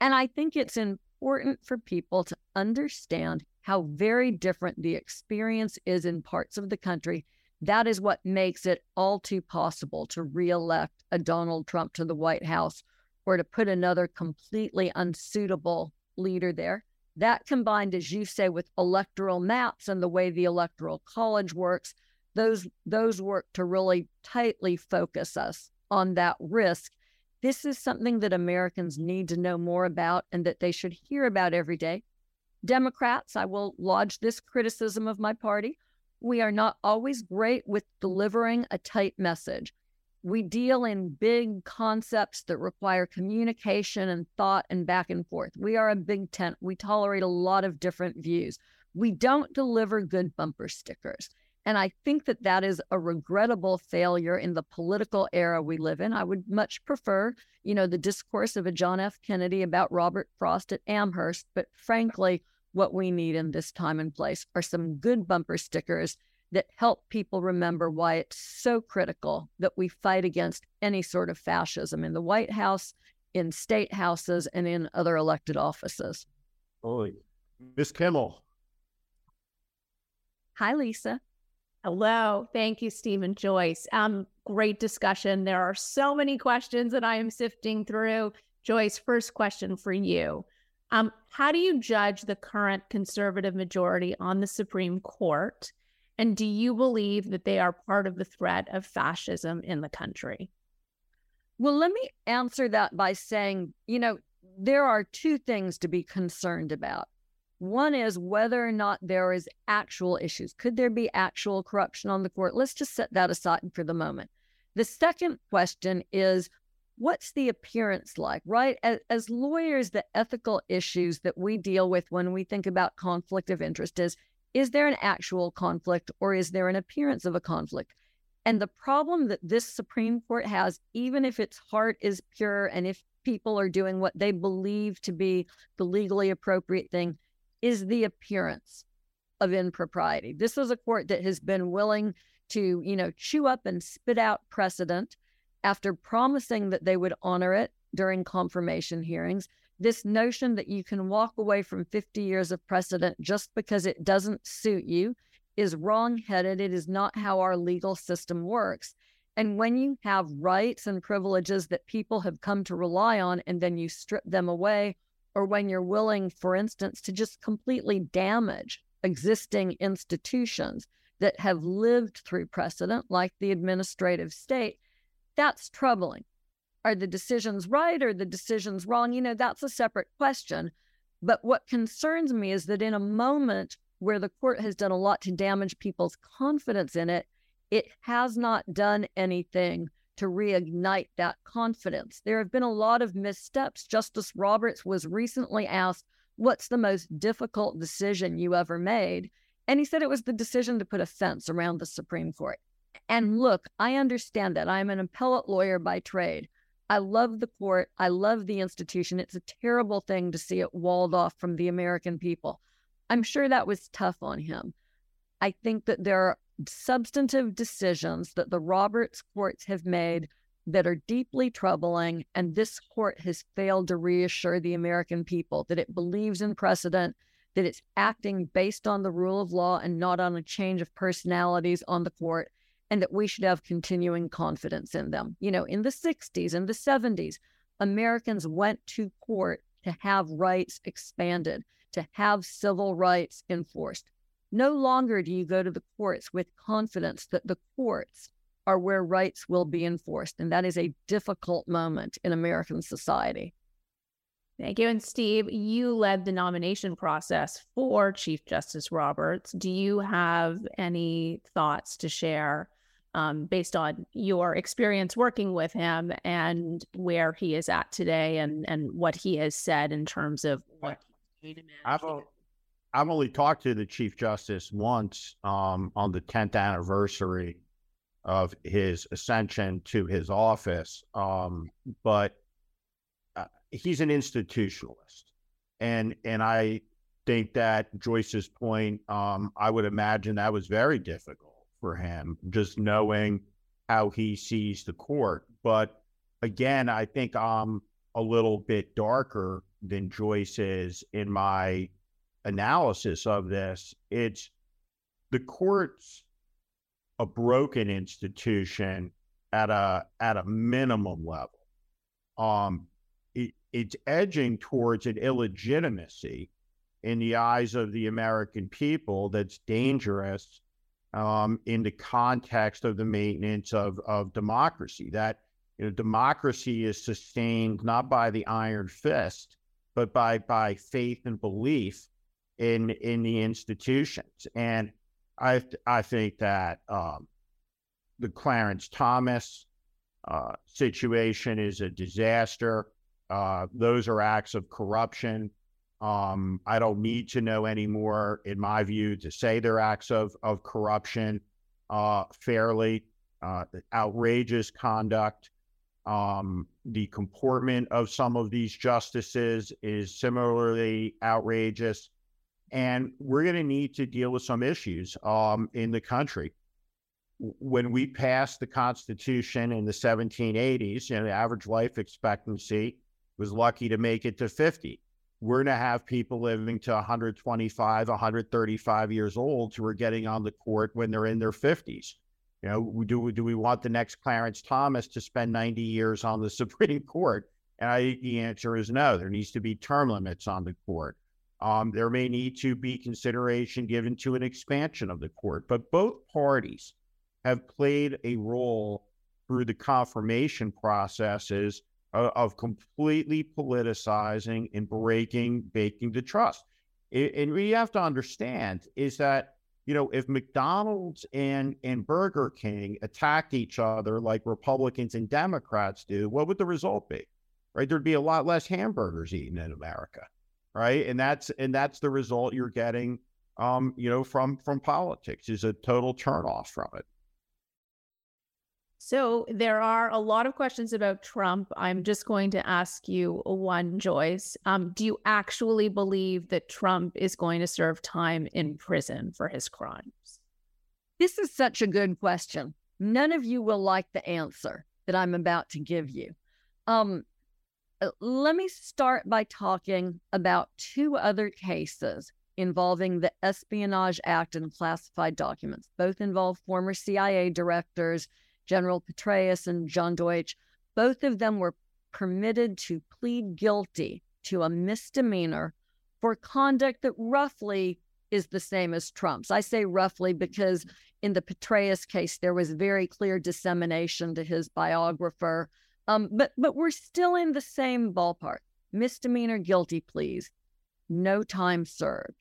And I think it's important for people to understand how very different the experience is in parts of the country. That is what makes it all too possible to reelect a Donald Trump to the White House or to put another completely unsuitable leader there. That combined, as you say, with electoral maps and the way the electoral college works, those those work to really tightly focus us on that risk this is something that Americans need to know more about and that they should hear about every day. Democrats, I will lodge this criticism of my party. We are not always great with delivering a tight message. We deal in big concepts that require communication and thought and back and forth. We are a big tent. We tolerate a lot of different views. We don't deliver good bumper stickers. And I think that that is a regrettable failure in the political era we live in. I would much prefer, you know, the discourse of a John F. Kennedy about Robert Frost at Amherst. But frankly, what we need in this time and place are some good bumper stickers that help people remember why it's so critical that we fight against any sort of fascism in the White House, in state houses, and in other elected offices. Oh, Miss Kimmel. Hi, Lisa. Hello. Thank you, Stephen Joyce. Um, great discussion. There are so many questions that I am sifting through. Joyce, first question for you. Um, how do you judge the current conservative majority on the Supreme Court? And do you believe that they are part of the threat of fascism in the country? Well, let me answer that by saying, you know, there are two things to be concerned about. One is whether or not there is actual issues. Could there be actual corruption on the court? Let's just set that aside for the moment. The second question is what's the appearance like, right? As, as, lawyers, the ethical issues that we deal with when we think about conflict of interest is is there an actual conflict or is there an appearance of a conflict? And the problem that this Supreme Court has, even if its heart is pure and if people are doing what they believe to be the legally appropriate thing, is the appearance of impropriety. This is a court that has been willing to, you know, chew up and spit out precedent after promising that they would honor it during confirmation hearings. This notion that you can walk away from 50 years of precedent just because it doesn't suit you is wrongheaded. It is not how our legal system works. And when you have rights and privileges that people have come to rely on and then you strip them away or when you're willing, for instance, to just completely damage existing institutions that have lived through precedent, like the administrative state, that's troubling. Are the decisions right or the decisions wrong? You know, that's a separate question. But what concerns me is that in a moment where the court has done a lot to damage people's confidence in it, it has not done anything to reignite that confidence. There have been a lot of missteps. Justice Roberts was recently asked, What's the most difficult decision you ever made? And he said it was the decision to put a fence around the Supreme Court. And look, I understand that. I'm an appellate lawyer by trade. I love the court. I love the institution. It's a terrible thing to see it walled off from the American people. I'm sure that was tough on him. I think that there are substantive decisions that the Roberts courts have made that are deeply troubling. And this court has failed to reassure the American people that it believes in precedent, that it's acting based on the rule of law and not on a change of personalities on the court, and that we should have continuing confidence in them. You know, in the 60s and the 70s, Americans went to court to have rights expanded, to have civil rights enforced. No longer do you go to the courts with confidence that the courts are where rights will be enforced. And that is a difficult moment in American society. Thank you. And Steve, you led the nomination process for Chief Justice Roberts. Do you have any thoughts to share um, based on your experience working with him and where he is at today and, and what he has said in terms of what I've, I've only talked to the Chief Justice once um, on the 10th anniversary of his ascension to his office, um, but uh, he's an institutionalist, and and I think that Joyce's point, um, I would imagine that was very difficult for him, just knowing how he sees the court. But again, I think I'm a little bit darker than Joyce is in my analysis of this. It's the court's a broken institution at a at a minimum level. Um, it, it's edging towards an illegitimacy in the eyes of the American people that's dangerous um, in the context of the maintenance of, of democracy. That you know, democracy is sustained not by the iron fist, but by by faith and belief in in the institutions. And I I think that um, the Clarence Thomas uh, situation is a disaster. Uh, those are acts of corruption. Um, I don't need to know anymore, in my view, to say they're acts of of corruption uh, fairly. Uh, outrageous conduct. Um, the comportment of some of these justices is similarly outrageous. And we're going to need to deal with some issues um, in the country. When we passed the Constitution in the 1780s, you know, the average life expectancy was lucky to make it to 50. We're going to have people living to 125, 135 years old who are getting on the court when they're in their 50s. You know, do do we want the next Clarence Thomas to spend 90 years on the (laughs) Supreme Court? And I think the answer is no. There needs to be term limits on the court. Um, there may need to be consideration given to an expansion of the court, but both parties have played a role through the confirmation processes of, of completely politicizing and breaking, baking the trust. It, and we have to understand is that you know if McDonald's and and Burger King attacked each other like Republicans and Democrats do, what would the result be? Right, there'd be a lot less hamburgers eaten in America right? And that's and that's the result you're getting, um, you know, from from politics is a total turnoff from it. So there are a lot of questions about Trump. I'm just going to ask you one, Joyce. Um, do you actually believe that Trump is going to serve time in prison for his crimes? This is such a good question. None of you will like the answer that I'm about to give you. Um, Uh, let me start by talking about two other cases involving the Espionage Act and classified documents. Both involve former CIA directors, General Petraeus and John Deutch. Both of them were permitted to plead guilty to a misdemeanor for conduct that roughly is the same as Trump's. I say roughly because in the Petraeus case, there was very clear dissemination to his biographer um, but but we're still in the same ballpark. Misdemeanor guilty pleas, no time served.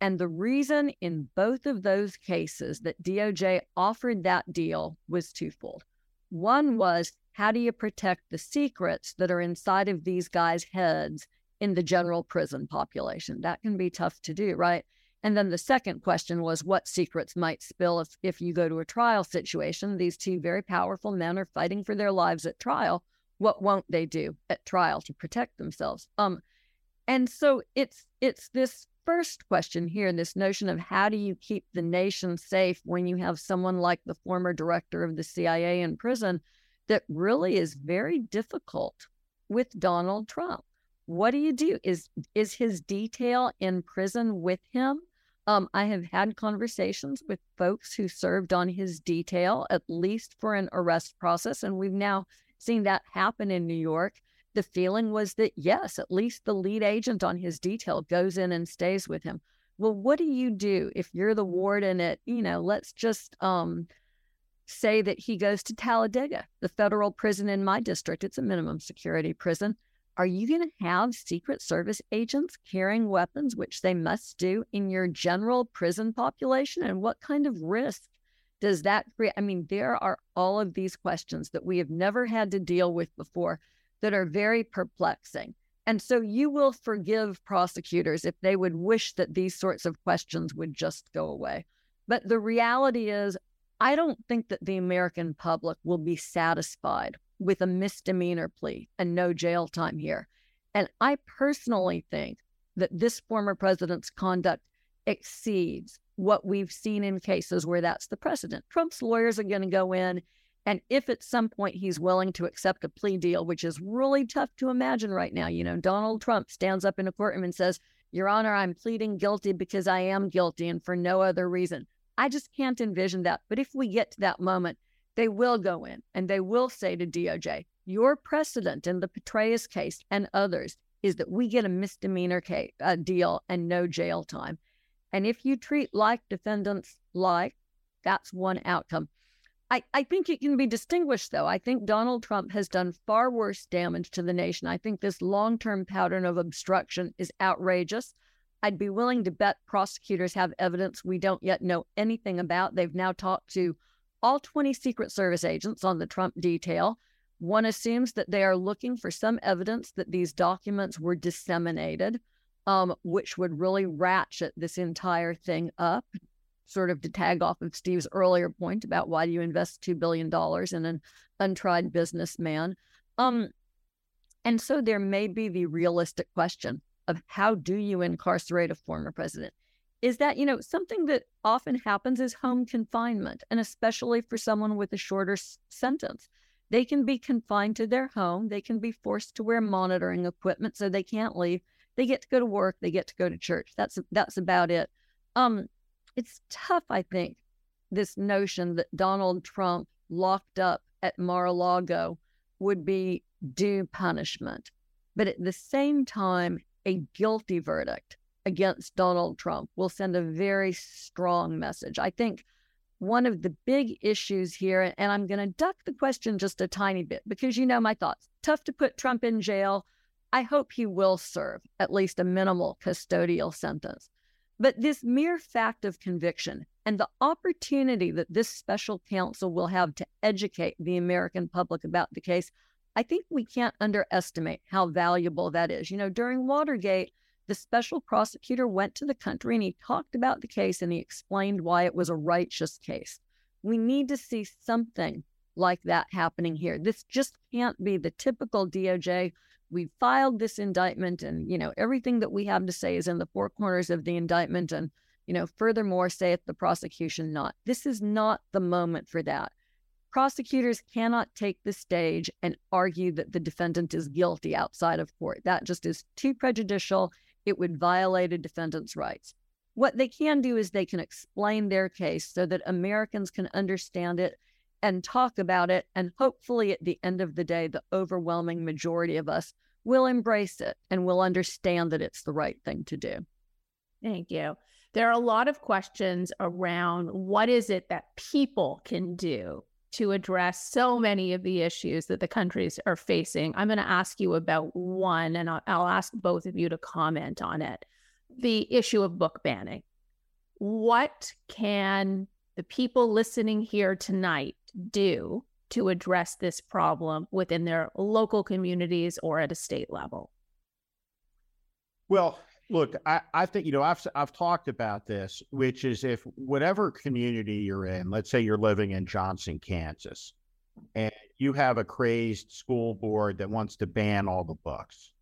And the reason in both of those cases that DOJ offered that deal was twofold. One was how do you protect the secrets that are inside of these guys' heads in the general prison population? That can be tough to do, right? And then the second question was what secrets might spill if, if you go to a trial situation? These two very powerful men are fighting for their lives at trial. What won't they do at trial to protect themselves? Um, and so it's it's this first question here, this notion of how do you keep the nation safe when you have someone like the former director of the CIA in prison that really is very difficult with Donald Trump. What do you do? Is is his detail in prison with him? Um, I have had conversations with folks who served on his detail, at least for an arrest process, and we've now seen that happen in New York. The feeling was that, yes, at least the lead agent on his detail goes in and stays with him. Well, what do you do if you're the warden at, you know, let's just um, say that he goes to Talladega, the federal prison in my district? It's a minimum security prison. Are you going to have Secret Service agents carrying weapons, which they must do in your general prison population? And what kind of risk does that create? I mean, there are all of these questions that we have never had to deal with before that are very perplexing. And so you will forgive prosecutors if they would wish that these sorts of questions would just go away. But the reality is, I don't think that the American public will be satisfied with a misdemeanor plea and no jail time here. And I personally think that this former president's conduct exceeds what we've seen in cases where that's the precedent. Trump's lawyers are going to go in, and if at some point he's willing to accept a plea deal, which is really tough to imagine right now, you know, Donald Trump stands up in a courtroom and says, Your Honor, I'm pleading guilty because I am guilty and for no other reason. I just can't envision that. But if we get to that moment, they will go in and they will say to DOJ, Your precedent in the Petraeus case and others is that we get a misdemeanor case, a uh, deal and no jail time. And if you treat like defendants like, that's one outcome. I, I think it can be distinguished, though. I think Donald Trump has done far worse damage to the nation. I think this long term pattern of obstruction is outrageous. I'd be willing to bet prosecutors have evidence we don't yet know anything about. They've now talked to all 20 Secret Service agents on the Trump detail. One assumes that they are looking for some evidence that these documents were disseminated, um, which would really ratchet this entire thing up. Sort of to tag off of Steve's earlier point about why do you invest $2 billion in an untried businessman. Um, and so there may be the realistic question of how do you incarcerate a former president? Is that, you know, something that often happens is home confinement, and especially for someone with a shorter s- sentence. They can be confined to their home. They can be forced to wear monitoring equipment so they can't leave. They get to go to work. They get to go to church. That's that's about it. Um, it's tough, I think, this notion that Donald Trump locked up at Mar-a-Lago would be due punishment, but at the same time, a guilty verdict against Donald Trump will send a very strong message. I think one of the big issues here, and I'm going to duck the question just a tiny bit because you know my thoughts. Tough to put Trump in jail. I hope he will serve at least a minimal custodial sentence. But this mere fact of conviction and the opportunity that this special counsel will have to educate the American public about the case, I think we can't underestimate how valuable that is. You know, during Watergate, the special prosecutor went to the country and he talked about the case and he explained why it was a righteous case. We need to see something like that happening here. This just can't be the typical DOJ. We filed this indictment and, you know, everything that we have to say is in the four corners of the indictment. And, you know, furthermore, saith the prosecution not. This is not the moment for that. Prosecutors cannot take the stage and argue that the defendant is guilty outside of court. That just is too prejudicial it would violate a defendant's rights. What they can do is they can explain their case so that Americans can understand it and talk about it. And hopefully, at the end of the day, the overwhelming majority of us will embrace it and will understand that it's the right thing to do. Thank you. There are a lot of questions around what is it that people can do to address so many of the issues that the countries are facing. I'm going to ask you about one, and I'll, I'll, ask both of you to comment on it the issue of book banning. What can the people listening here tonight do to address this problem within their local communities or at a state level? Well, look, I, I think, you know, I've, I've talked about this, which is if whatever community you're in, let's say you're living in Johnson, Kansas, and you have a crazed school board that wants to ban all the books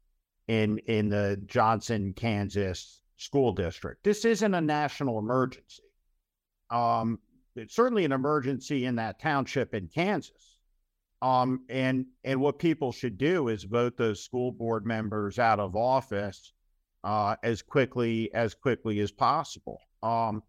in, in the Johnson, Kansas school district. This isn't a national emergency. Um, it's certainly an emergency in that township in Kansas. Um, and and what people should do is vote those school board members out of office uh, as quickly as quickly as possible. Um,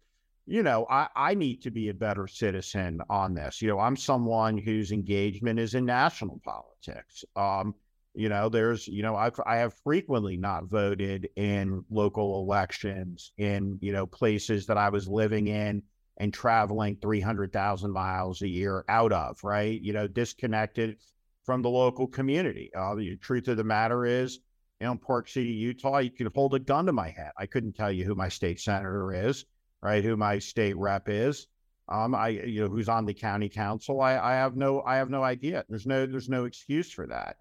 you know, I, I need to be a better citizen on this. You know, I'm someone whose engagement is in national politics. Um, you know, there's, you know, I've, I have frequently not voted in local elections in, you know, places that I was living in and traveling 300,000 miles a year out of, right? You know, disconnected from the local community. Uh, the truth of the matter is, in Park City, Utah, you could hold a gun to my head. I couldn't tell you who my state senator is, right? Who my state rep is. Um, I, you know, who's on the county council. I, I have no, I have no idea. There's no, there's no excuse for that.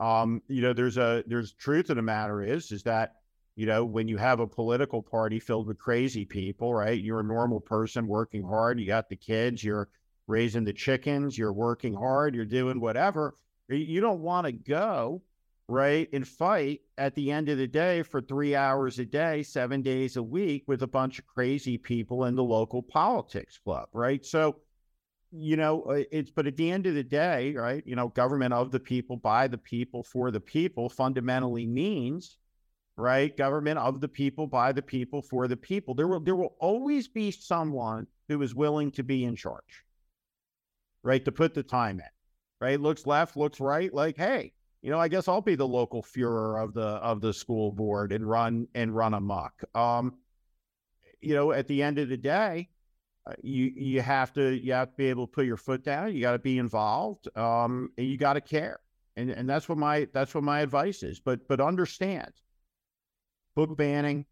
Um, you know, there's a there's truth of the matter is is that you know when you have a political party filled with crazy people, right? You're a normal person working hard. You got the kids. You're raising the chickens. You're working hard. You're doing whatever. You don't want to go right and fight at the end of the day for three hours a day, seven days a week with a bunch of crazy people in the local politics club, right? So you know, uh, it's but at the end of the day, right? You know, government of the people, by the people, for the people fundamentally means, right? Government of the people, by the people, for the people. There will there will always be someone who is willing to be in charge, right? To put the time in, right? Looks left, looks right. Like, hey, you know, I guess I'll be the local Fuhrer of the of the school board and run and run amok. Um, you know, at the end of the day, uh, you you have to you have to be able to put your foot down. You got to be involved. Um, and you got to care, and and that's what my that's what my advice is. But but understand, book banning,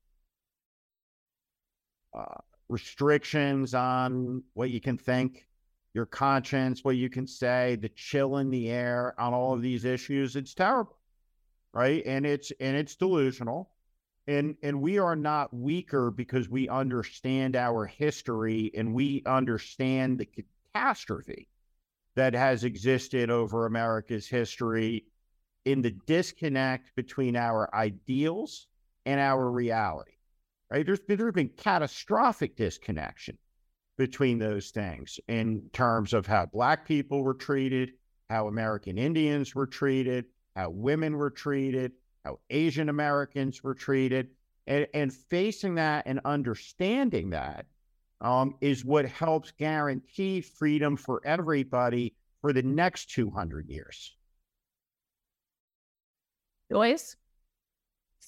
uh, restrictions on what you can think, your conscience, what you can say, the chill in the air on all of mm-hmm. these issues. It's terrible, right? And it's and it's delusional and and we are not weaker because we understand our history and we understand the catastrophe that has existed over America's history in the disconnect between our ideals and our reality. Right? There's been, there's been catastrophic disconnection between those things in terms of how Black people were treated, how American Indians were treated, how women were treated, how Asian Americans were treated. And, and facing that and understanding that um, is what helps guarantee freedom for everybody for the next 200 years. Joyce?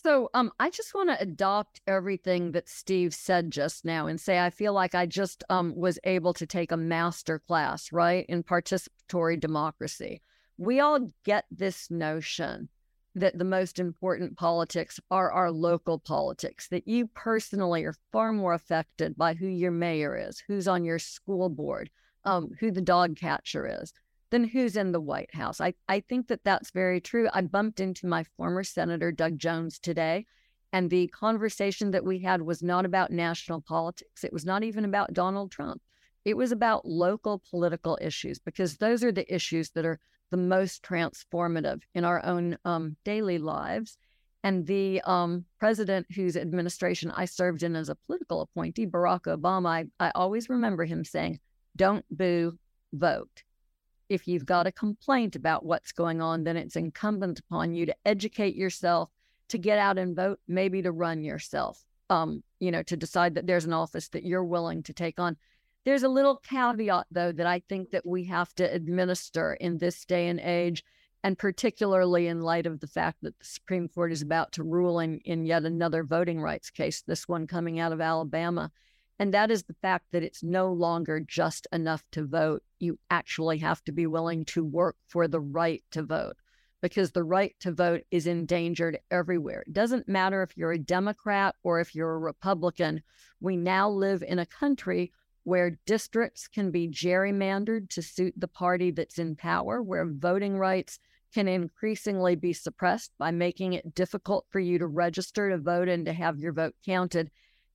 So um, I just want to adopt everything that Steve said just now and say I feel like I just um, was able to take a master class, right, in participatory democracy. We all get this notion that the most important politics are our local politics, that you personally are far more affected by who your mayor is, who's on your school board, um, who the dog catcher is, than who's in the White House. I, I think that that's very true. I bumped into my former Senator Doug Jones today, and the conversation that we had was not about national politics. It was not even about Donald Trump. It was about local political issues because those are the issues that are the most transformative in our own um, daily lives. And the um, president whose administration I served in as a political appointee, Barack Obama, I, I always remember him saying, don't boo, vote. If you've got a complaint about what's going on, then it's incumbent upon you to educate yourself, to get out and vote, maybe to run yourself, um, you know, to decide that there's an office that you're willing to take on. There's a little caveat, though, that I think that we have to administer in this day and age, and particularly in light of the fact that the Supreme Court is about to rule in, in yet another voting rights case, this one coming out of Alabama. And that is the fact that it's no longer just enough to vote. You actually have to be willing to work for the right to vote because the right to vote is endangered everywhere. It doesn't matter if you're a Democrat or if you're a Republican. We now live in a country where districts can be gerrymandered to suit the party that's in power, where voting rights can increasingly be suppressed by making it difficult for you to register to vote and to have your vote counted.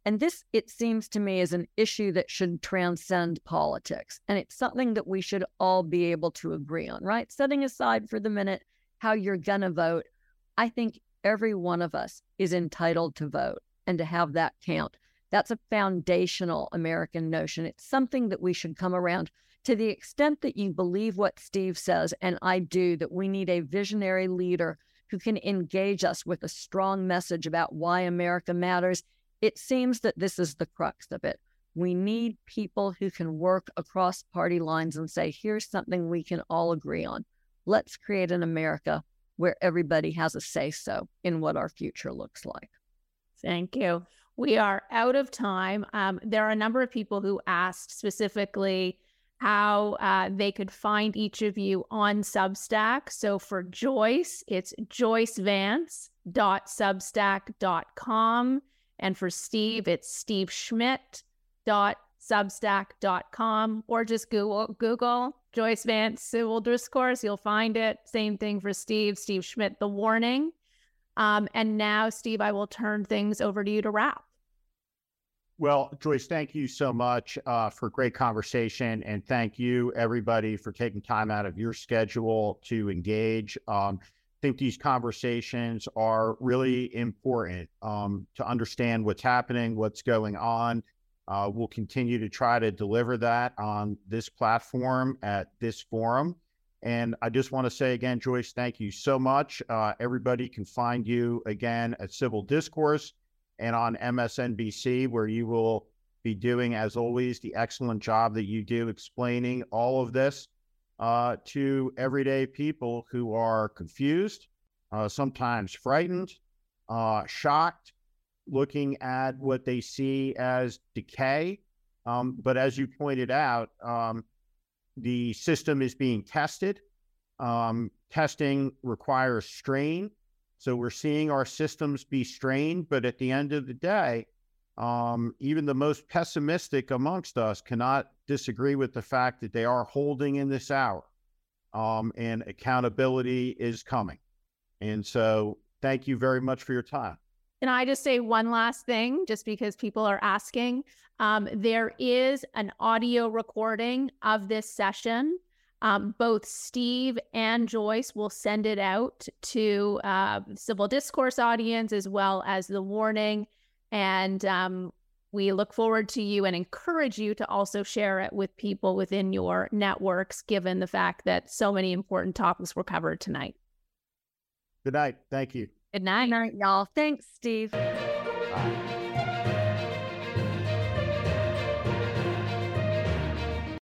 And this, it seems to me, is an issue that should transcend politics. And it's something that we should all be able to agree on, right? Setting aside for the minute how you're going to vote, I think every one of us is entitled to vote and to have that count. That's a foundational American notion. It's something that we should come around to the extent that you believe what Steve says, and I do, that we need a visionary leader who can engage us with a strong message about why America matters. It seems that this is the crux of it. We need people who can work across party lines and say, here's something we can all agree on. Let's create an America where everybody has a say so in what our future looks like. Thank you. We are out of time. Um, there are a number of people who asked specifically how uh, they could find each of you on Substack. So for Joyce, it's joycevance.substack.com. And for Steve, it's steveschmidt.substack.com or just Google, Google Joyce Vance, Civil Discourse. You'll find it. Same thing for Steve, Steve Schmidt, The Warning. Um, and now, Steve, I will turn things over to you to wrap. Well, Joyce, thank you so much uh, for great conversation. And thank you, everybody, for taking time out of your schedule to engage. Um, think these conversations are really important um, to understand what's happening, what's going on. Uh, we'll continue to try to deliver that on this platform at this forum. And I just want to say again, Joyce, thank you so much. Uh, everybody can find you again at Civil Discourse and on MSNBC, where you will be doing, as always, the excellent job that you do explaining all of this uh, to everyday people who are confused, uh, sometimes frightened, uh, shocked, looking at what they see as decay. Um, but as you pointed out, um, the system is being tested. Um, testing requires strain. So we're seeing our systems be strained, but at the end of the day, um, even the most pessimistic amongst us cannot disagree with the fact that they are holding in this hour um, and accountability is coming. And so thank you very much for your time. Can I just say one last thing, just because people are asking? Um, there is an audio recording of this session um, both Steve and Joyce will send it out to uh, civil discourse audience as well as the warning. And um, we look forward to you and encourage you to also share it with people within your networks, given the fact that so many important topics were covered tonight. Good night. Thank you. Good night. Good night, y'all. Thanks, Steve. Bye.